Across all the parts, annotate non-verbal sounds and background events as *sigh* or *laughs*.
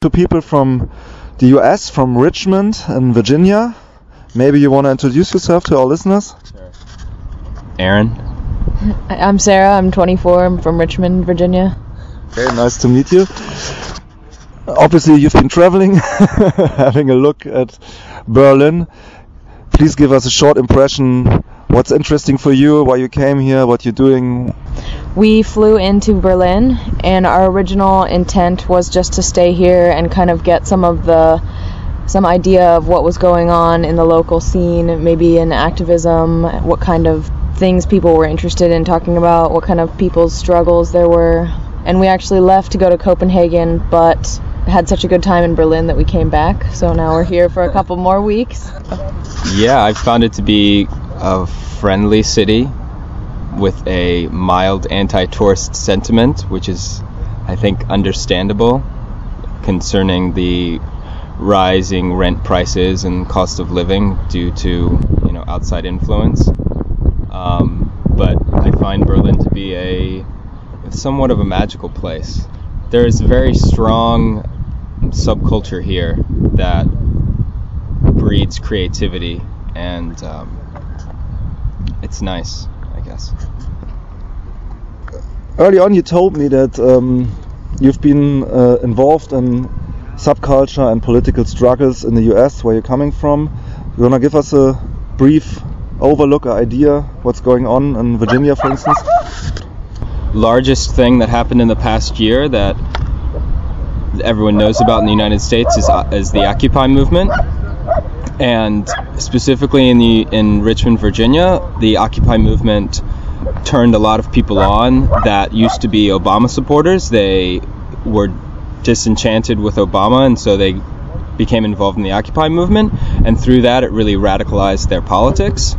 to people from the US, from Richmond in Virginia. Maybe you want to introduce yourself to our listeners? Sure. Aron. *laughs* I'm Sarah. I'm 24. I'm from Richmond, Virginia. Very nice to meet you. Obviously, you've been traveling, *laughs* having a look at Berlin. Please give us a short impression. What's interesting for you? Why you came here? What you're doing? We flew into Berlin, and our original intent was just to stay here and kind of get some of the some idea of what was going on in the local scene, maybe in activism, what kind of things people were interested in talking about, what kind of people's struggles there were. And we actually left to go to Copenhagen, but had such a good time in Berlin that we came back. So now we're here for a couple more weeks. Yeah, I found it to be a friendly city with a mild anti tourist sentiment, which is, I think, understandable concerning the rising rent prices and cost of living due to you know outside influence. Um, but I find Berlin to be a somewhat of a magical place. There is a very strong subculture here that breeds creativity, and um, it's nice guess. Early on, you told me that um, you've been uh, involved in subculture and political struggles in the US, where you're coming from. You wanna give us a brief overlook, idea what's going on in Virginia, for instance? Largest thing that happened in the past year that everyone knows about in the United States is, uh, is the Occupy movement and specifically in the in Richmond, Virginia, the Occupy movement turned a lot of people on that used to be Obama supporters. They were disenchanted with Obama, and so they became involved in the Occupy movement, and through that, it really radicalized their politics.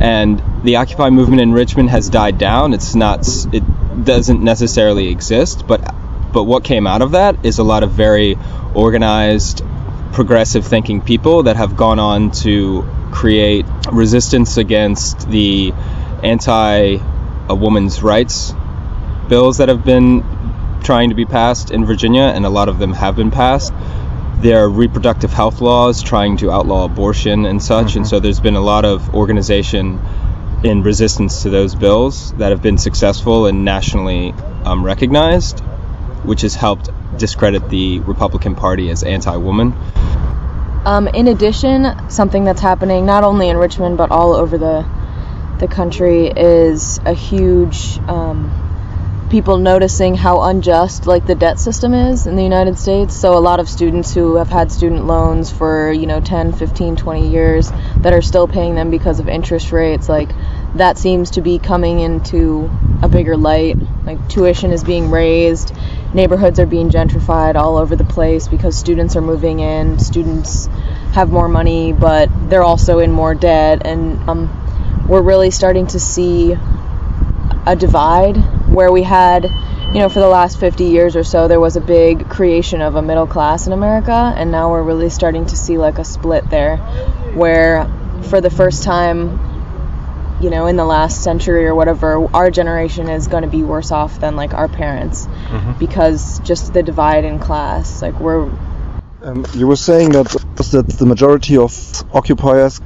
And the Occupy movement in Richmond has died down. It's not. It doesn't necessarily exist, but but what came out of that is a lot of very organized progressive thinking people that have gone on to create resistance against the anti a woman's rights bills that have been trying to be passed in Virginia, and a lot of them have been passed. There are reproductive health laws trying to outlaw abortion and such, mm-hmm. and so there's been a lot of organization in resistance to those bills that have been successful and nationally um, recognized, which has helped discredit the Republican Party as anti-woman. Um, in addition, something that's happening not only in Richmond but all over the the country is a huge um, people noticing how unjust like the debt system is in the United States. So a lot of students who have had student loans for, you know, 10, 15, 20 years that are still paying them because of interest rates, like that seems to be coming into a bigger light. Like tuition is being raised neighborhoods are being gentrified all over the place because students are moving in. Students have more money, but they're also in more debt, and um, we're really starting to see a divide where we had, you know, for the last 50 years or so, there was a big creation of a middle class in America, and now we're really starting to see like a split there, where for the first time you know, in the last century or whatever, our generation is going to be worse off than like our parents mm-hmm. because just the divide in class. Like we're. Um, you were saying that that the majority of occupiers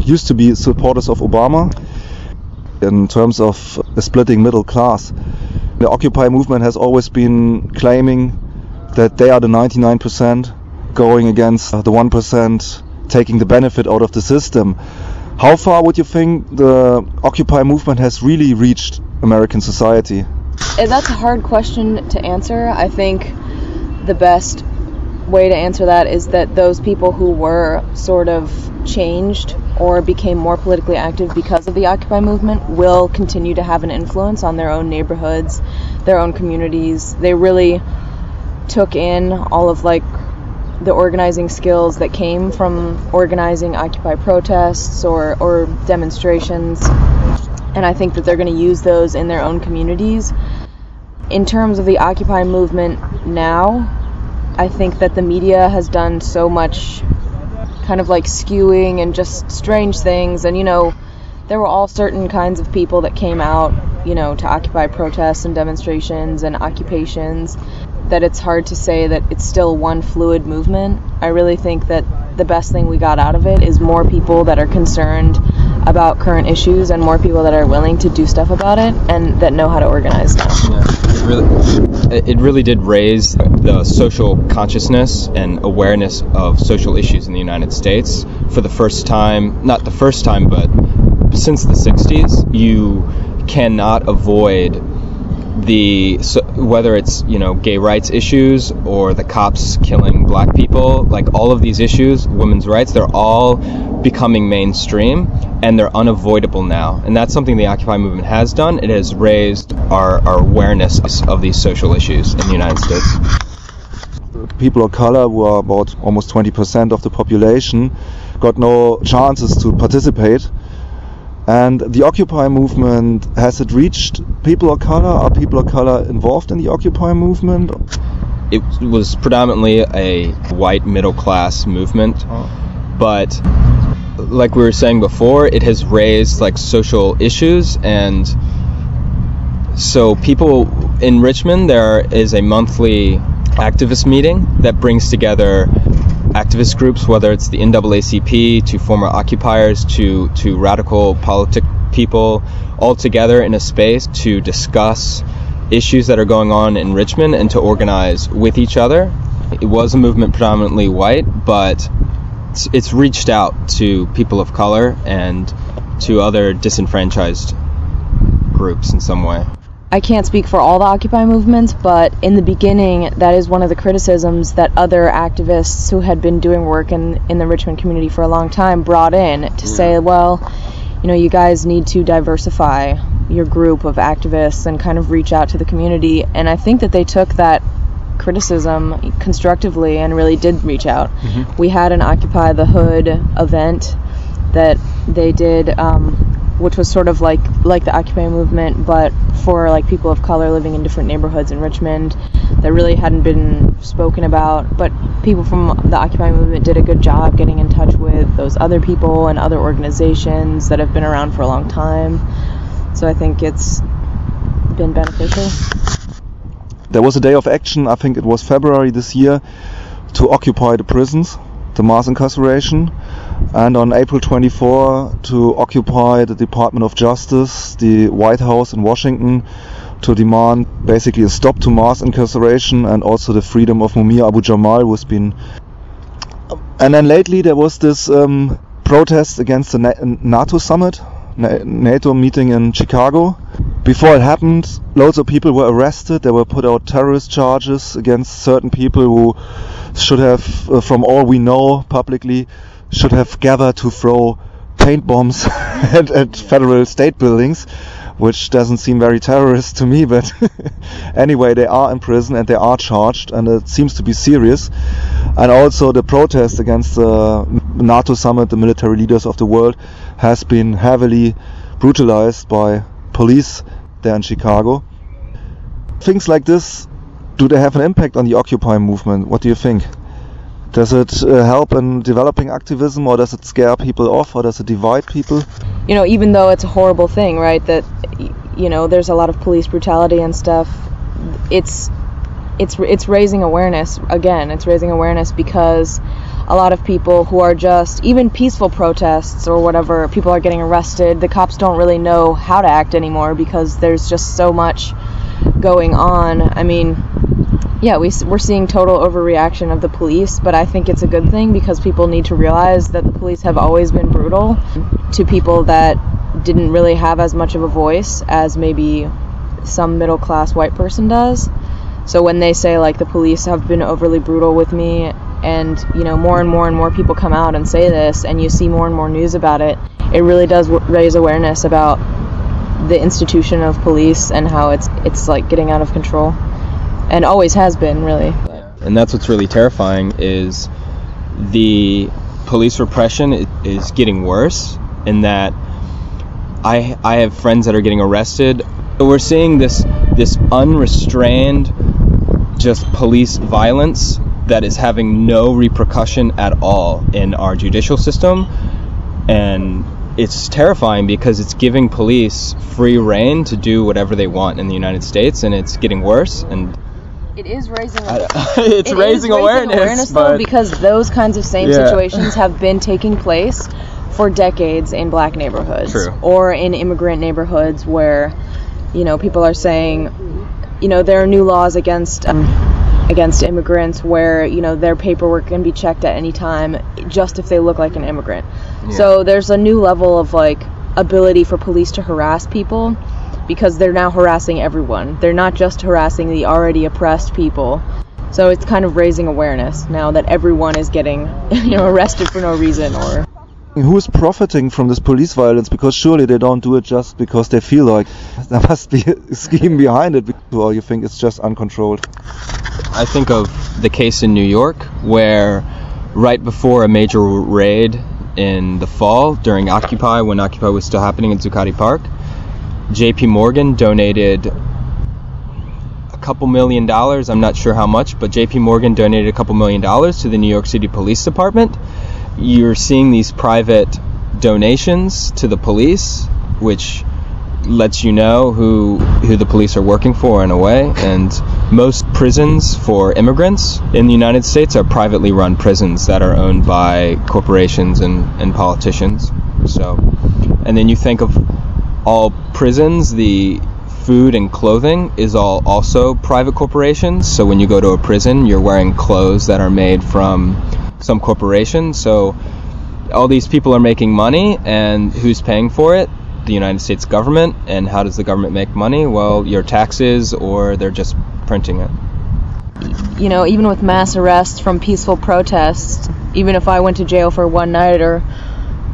used to be supporters of Obama in terms of the splitting middle class. The Occupy movement has always been claiming that they are the 99% going against the 1% taking the benefit out of the system. How far would you think the Occupy movement has really reached American society? That's a hard question to answer. I think the best way to answer that is that those people who were sort of changed or became more politically active because of the Occupy movement will continue to have an influence on their own neighborhoods, their own communities. They really took in all of like the organizing skills that came from organizing Occupy protests or, or demonstrations. And I think that they're going to use those in their own communities. In terms of the Occupy movement now, I think that the media has done so much kind of like skewing and just strange things. And, you know, there were all certain kinds of people that came out, you know, to Occupy protests and demonstrations and occupations that it's hard to say that it's still one fluid movement. I really think that the best thing we got out of it is more people that are concerned about current issues and more people that are willing to do stuff about it and that know how to organize now. Really, it really did raise the social consciousness and awareness of social issues in the United States for the first time, not the first time, but since the 60s. You cannot avoid the so, whether it's you know gay rights issues or the cops killing black people like all of these issues women's rights they're all becoming mainstream and they're unavoidable now. And that's something the occupy movement has done. It has raised our, our awareness of these social issues in the united states. People of color who are about almost 20% of the population got no chances to participate and the Occupy movement, has it reached people of color? Are people of color involved in the Occupy movement? It was predominantly a white middle class movement, oh. but like we were saying before, it has raised like social issues and so people in Richmond there is a monthly activist meeting that brings together activist groups, whether it's the NAACP, to former occupiers, to, to radical politic people, all together in a space to discuss issues that are going on in Richmond and to organize with each other. It was a movement predominantly white, but it's, it's reached out to people of color and to other disenfranchised groups in some way. I can't speak for all the Occupy movements, but in the beginning, that is one of the criticisms that other activists who had been doing work in, in the Richmond community for a long time brought in to say, well, you know, you guys need to diversify your group of activists and kind of reach out to the community. And I think that they took that criticism constructively and really did reach out. Mm-hmm. We had an Occupy the Hood event that they did. Um, which was sort of like like the Occupy movement, but for like people of color living in different neighborhoods in Richmond that really hadn't been spoken about. But people from the Occupy movement did a good job getting in touch with those other people and other organizations that have been around for a long time. So I think it's been beneficial. There was a day of action, I think it was February this year, to occupy the prisons, the mass incarceration and on April 24 to occupy the Department of Justice, the White House in Washington, to demand basically a stop to mass incarceration and also the freedom of Mumia Abu Jamal, who's been. And then lately there was this um, protest against the NATO summit, NATO meeting in Chicago. Before it happened, loads of people were arrested. There were put out terrorist charges against certain people who should have, uh, from all we know publicly, should have gathered to throw paint bombs *laughs* at, at federal state buildings, which doesn't seem very terrorist to me. But *laughs* anyway, they are in prison and they are charged, and it seems to be serious. And also, the protest against the NATO summit, the military leaders of the world, has been heavily brutalized by police there in Chicago. Things like this, do they have an impact on the Occupy movement? What do you think? Does it uh, help in developing activism, or does it scare people off, or does it divide people? You know, even though it's a horrible thing, right? That you know, there's a lot of police brutality and stuff. It's it's it's raising awareness again. It's raising awareness because a lot of people who are just even peaceful protests or whatever, people are getting arrested. The cops don't really know how to act anymore because there's just so much going on. I mean, yeah, we, we're seeing total overreaction of the police, but I think it's a good thing because people need to realize that the police have always been brutal to people that didn't really have as much of a voice as maybe some middle class white person does. So when they say like the police have been overly brutal with me and you know more and more and more people come out and say this and you see more and more news about it, it really does raise awareness about the institution of police and how it's it's like getting out of control and always has been really. And that's what's really terrifying is the police repression is getting worse in that I I have friends that are getting arrested. We're seeing this this unrestrained just police violence that is having no repercussion at all in our judicial system and it's terrifying because it's giving police free reign to do whatever they want in the United States and it's getting worse and It is raising. *laughs* it's it raising is awareness, awareness but though, because those kinds of same Yeah. situations have been taking place for decades in black neighborhoods True. or in immigrant neighborhoods where, you know, people are saying, you know, there are new laws against. Um, against immigrants where you know their paperwork can be checked at any time just if they look like an immigrant so there's a new level of like ability for police to harass people because they're now harassing everyone they're not just harassing the already oppressed people so it's kind of raising awareness now that everyone is getting *laughs* you know arrested for no reason or Who is profiting from this police violence? Because surely they don't do it just because they feel like *laughs* there must be a scheme behind it, or you think it's just uncontrolled. I think of the case in New York where right before a major raid in the fall during Occupy, when Occupy was still happening in Zuccotti Park, JP Morgan donated a couple million dollars, I'm not sure how much, but JP Morgan donated a couple million dollars to the New York City Police Department. You're seeing these private donations to the police, which lets you know who who the police are working for in a way. And most prisons for immigrants in the United States are privately run prisons that are owned by corporations and, and politicians. So and then you think of all prisons the food and clothing is all also private corporations so when you go to a prison you're wearing clothes that are made from some corporation so all these people are making money and who's paying for it the United States government. And how does the government make money? Well, your taxes, or they're just printing it. you know even with mass arrests from peaceful protests even if i went to jail for one night or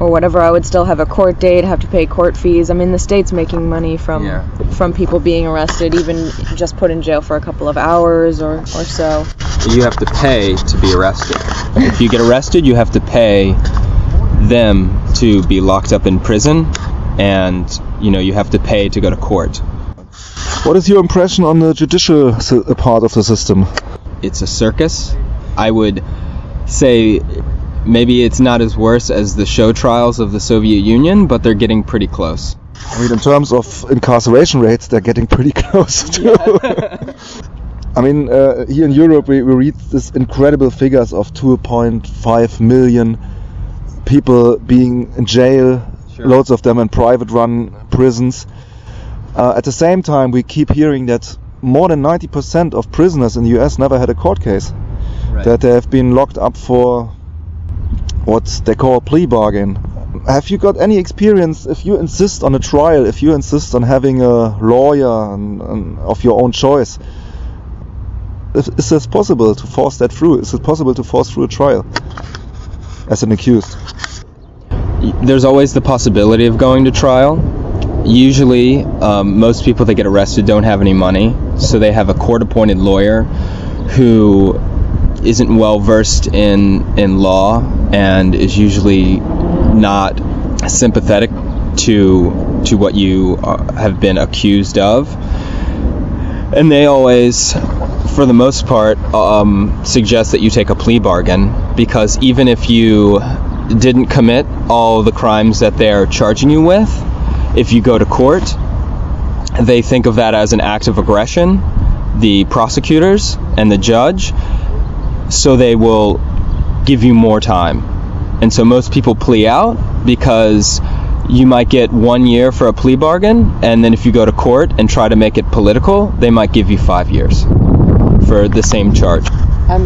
or whatever i would still have a court date have to pay court fees i mean the state's making money from Yeah. from people being arrested even just put in jail for a couple of hours or or so You have to pay to be arrested. If you get arrested, you have to pay them to be locked up in prison, and you know you have to pay to go to court. What is your impression on the judicial uh, part of the system? It's a circus. I would say maybe it's not as worse as the show trials of the Soviet Union, but they're getting pretty close. I mean, in terms of incarceration rates, they're getting pretty *laughs* close too. *laughs* I mean, uh, here in Europe, we, we read these incredible figures of 2.5 million people being in jail, Sure. loads of them in private-run prisons. Uh, at the same time, we keep hearing that more than 90% of prisoners in the U.S. never had a court case. That they have been locked up for what they call plea bargain. Have you got any experience if you insist on a trial, if you insist on having a lawyer and, and of your own choice? Is, is this possible to force that through? Is it possible to force through a trial as an accused? there's always the possibility of going to trial. Usually, um, most people that get arrested don't have any money, so they have a court-appointed lawyer who isn't well versed in in law and is usually not sympathetic to to what you uh, have been accused of. And they always, for the most part, um, suggest that you take a plea bargain because even if you didn't commit all the crimes that they're charging you with, if you go to court, they think of that as an act of aggression, the prosecutors and the judge, so they will give you more time. And so most people plea out because you might get one year for a plea bargain, and then if you go to court and try to make it political, they might give you five years for the same charge. um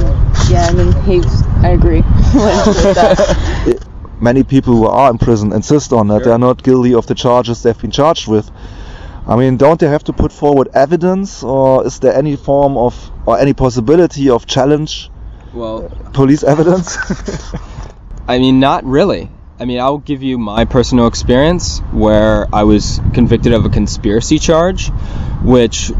yeah i mean he's i agree *laughs* *laughs* Many people who are in prison insist on that they are not guilty of the charges they've been charged with. I mean, don't they have to put forward evidence, or is there any form of or any possibility of challenge Well, police evidence? *laughs* I mean, not really. I mean, I'll give you my personal experience where I was convicted of a conspiracy charge, which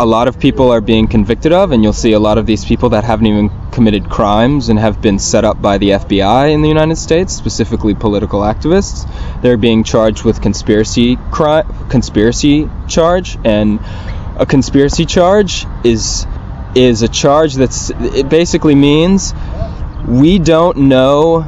a lot of people are being convicted of, and you'll see a lot of these people that haven't even committed crimes and have been set up by the FBI in the United States, specifically political activists. They're being charged with conspiracy cri- conspiracy charge, and a conspiracy charge is is a charge that's it basically means we don't know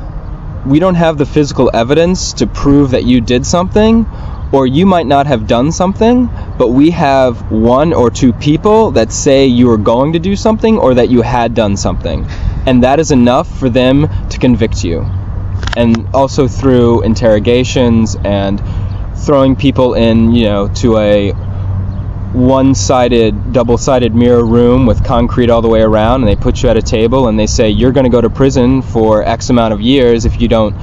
we don't have the physical evidence to prove that you did something or you might not have done something, but we have one or two people that say you were going to do something or that you had done something. And that is enough for them to convict you. And also through interrogations and throwing people in, you know, to a one sided, double sided mirror room with concrete all the way around, and they put you at a table and they say, You're going to go to prison for X amount of years if you don't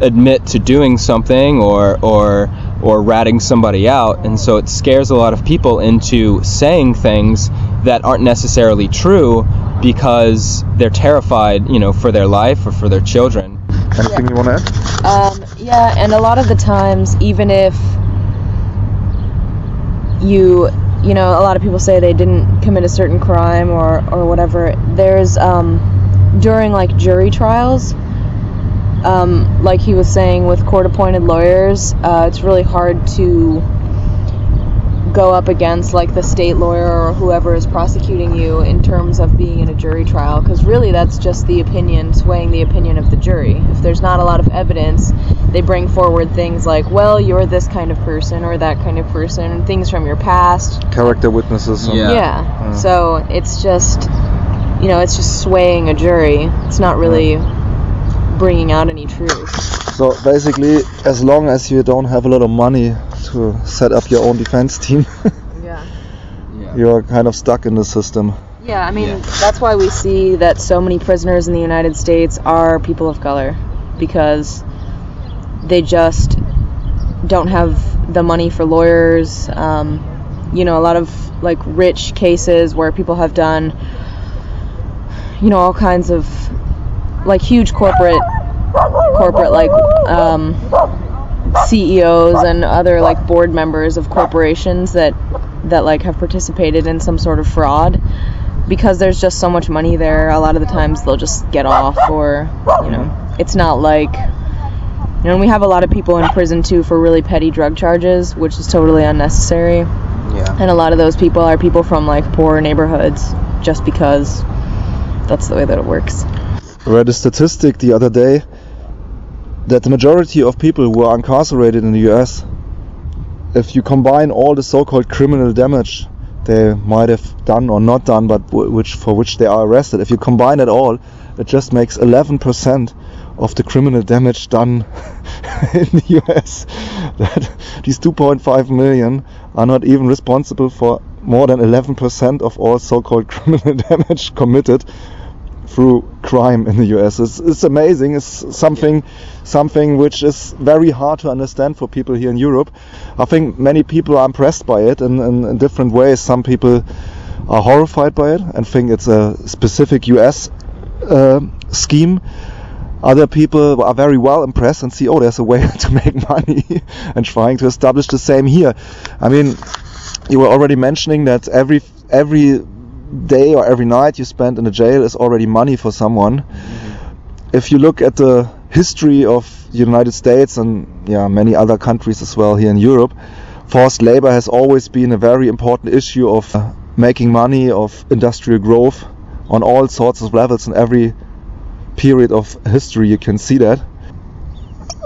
admit to doing something or, or, or ratting somebody out. And so it scares a lot of people into saying things that aren't necessarily true because they're terrified, you know, for their life or for their children. Anything yeah. you want to add? Um, yeah, and a lot of the times, even if you you know, a lot of people say they didn't commit a certain crime or, or whatever. There's, um, during like jury trials, um, like he was saying with court appointed lawyers, uh, it's really hard to go up against like the state lawyer or whoever is prosecuting you in terms of being in a jury trial because really that's just the opinion swaying the opinion of the jury if there's not a lot of evidence they bring forward things like well you're this kind of person or that kind of person things from your past character witnesses yeah, yeah. so it's just you know it's just swaying a jury it's not really bringing out any truth so basically as long as you don't have a lot of money to set up your own defense team. *laughs* yeah. You're kind of stuck in the system. Yeah, I mean, yeah. that's why we see that so many prisoners in the United States are people of color because they just don't have the money for lawyers. Um, you know, a lot of like rich cases where people have done, you know, all kinds of like huge corporate, corporate like um, CEOs and other like board members of corporations that that like have participated in some sort of fraud because there's just so much money there a lot of the times they'll just get off or you know it's not like and we have a lot of people in prison too for really petty drug charges which is totally unnecessary. Yeah. And a lot of those people are people from like poor neighborhoods just because that's the way that it works. I read a statistic the other day that the majority of people who are incarcerated in the US, if you combine all the so-called criminal damage they might have done or not done, but which for which they are arrested, if you combine it all, it just makes 11% of the criminal damage done *laughs* in the US. That these 2.5 million are not even responsible for more than 11% of all so-called *laughs* criminal damage committed through crime in the US. It's, it's amazing. It's something something which is very hard to understand for people here in Europe. I think many people are impressed by it in, in, in different ways. Some people are horrified by it and think it's a specific US uh, scheme. Other people are very well impressed and see, oh, there's a way *laughs* to make money *laughs* and trying to establish the same here. I mean, you were already mentioning that every every day or every night you spend in a jail is already money for someone. Mm-hmm. If you look at the history of the United States and yeah many other countries as well here in Europe, forced labor has always been a very important issue of uh, making money, of industrial growth on all sorts of levels in every period of history. You can see that.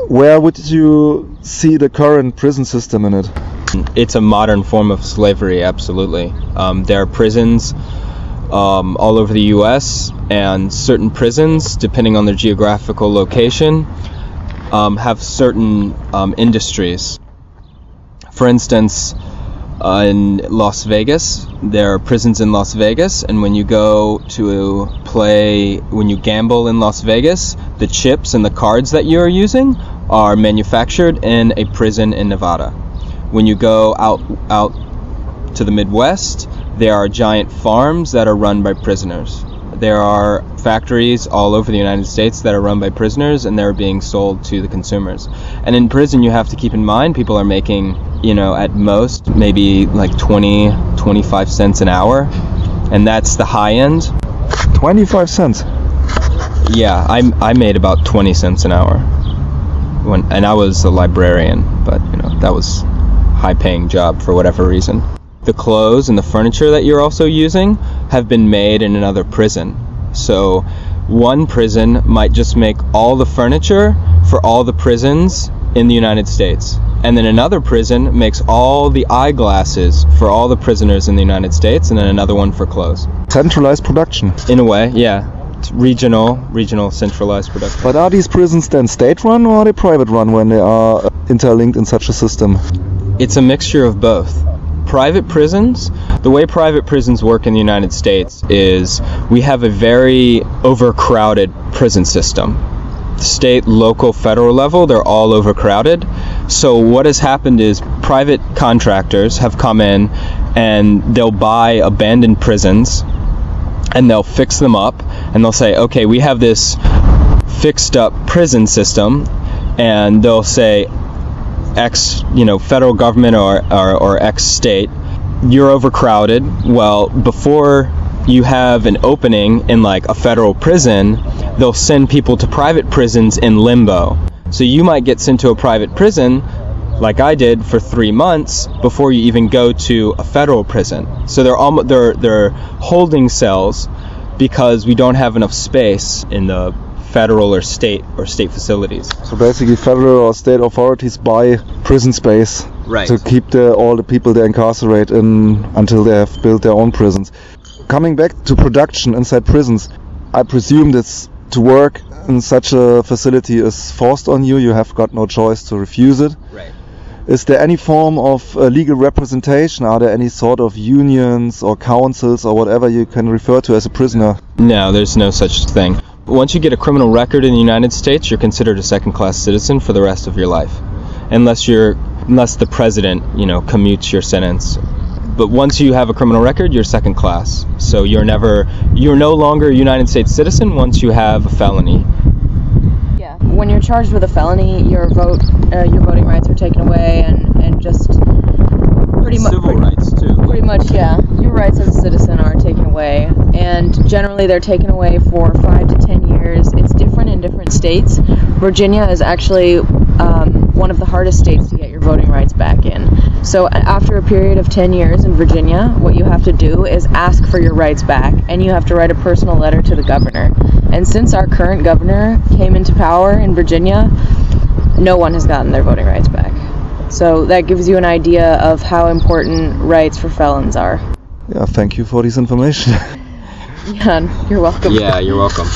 Where would you see the current prison system in it? It's a modern form of slavery, absolutely. Um, there are prisons um, all over the U.S., and certain prisons, depending on their geographical location, um, have certain um, industries. For instance, uh, in Las Vegas, there are prisons in Las Vegas, and when you go to play, when you gamble in Las Vegas, the chips and the cards that you're using are manufactured in a prison in Nevada. When you go out out to the Midwest, there are giant farms that are run by prisoners. There are factories all over the United States that are run by prisoners and they're being sold to the consumers. And in prison, you have to keep in mind people are making, you know, at most maybe like 20, 25 cents an hour. And that's the high end. 25 cents? Yeah, I, I made about 20 cents an hour. When, and I was a librarian, but, you know, that was high paying job for whatever reason. The clothes and the furniture that you're also using have been made in another prison. So one prison might just make all the furniture for all the prisons in the United States. And then another prison makes all the eyeglasses for all the prisoners in the United States, and then another one for clothes. Centralized production. In a way, yeah. It's regional, regional centralized production. But are these prisons then state run or are they private run when they are interlinked in such a system? It's a mixture of both. Private prisons, the way private prisons work in the United States is we have a very overcrowded prison system. State, local, federal level, they're all overcrowded. So, what has happened is private contractors have come in and they'll buy abandoned prisons and they'll fix them up and they'll say, okay, we have this fixed up prison system, and they'll say, X, you know, federal government or, or, or X state, you're overcrowded. Well, before you have an opening in like a federal prison, they'll send people to private prisons in limbo. So you might get sent to a private prison like I did for three months before you even go to a federal prison. So they're almost they're they're holding cells because we don't have enough space in the federal or state or state facilities. So basically, federal or state authorities buy prison space Right. to keep the, all the people they incarcerate in until they have built their own prisons. Coming back to production inside prisons, I presume that's to work in such a facility is forced on you. You have got no choice to refuse it. Right. Is there any form of uh, legal representation? Are there any sort of unions or councils or whatever you can refer to as a prisoner? No, there's no such thing. Once you get a criminal record in the United States, you're considered a second-class citizen for the rest of your life, unless you're unless the president, you know, commutes your sentence. But once you have a criminal record, you're second class. So you're never you're no longer a United States citizen once you have a felony. Yeah. When you're charged with a felony, your vote, uh, your voting rights are taken away, and and just pretty much Civil rights too. Pretty much, yeah. Your rights as a citizen are taken away, and generally they're taken away for five to ten years. It's different in different states. Virginia is actually um, one of the hardest states to get your voting rights back in. So after a period of ten years in Virginia, what you have to do is ask for your rights back, and you have to write a personal letter to the governor. And since our current governor came into power in Virginia, no one has gotten their voting rights back. So that gives you an idea of how important rights for felons are. Yeah, thank you for this information. *laughs* *laughs* Yeah, you're welcome. Yeah, you're welcome.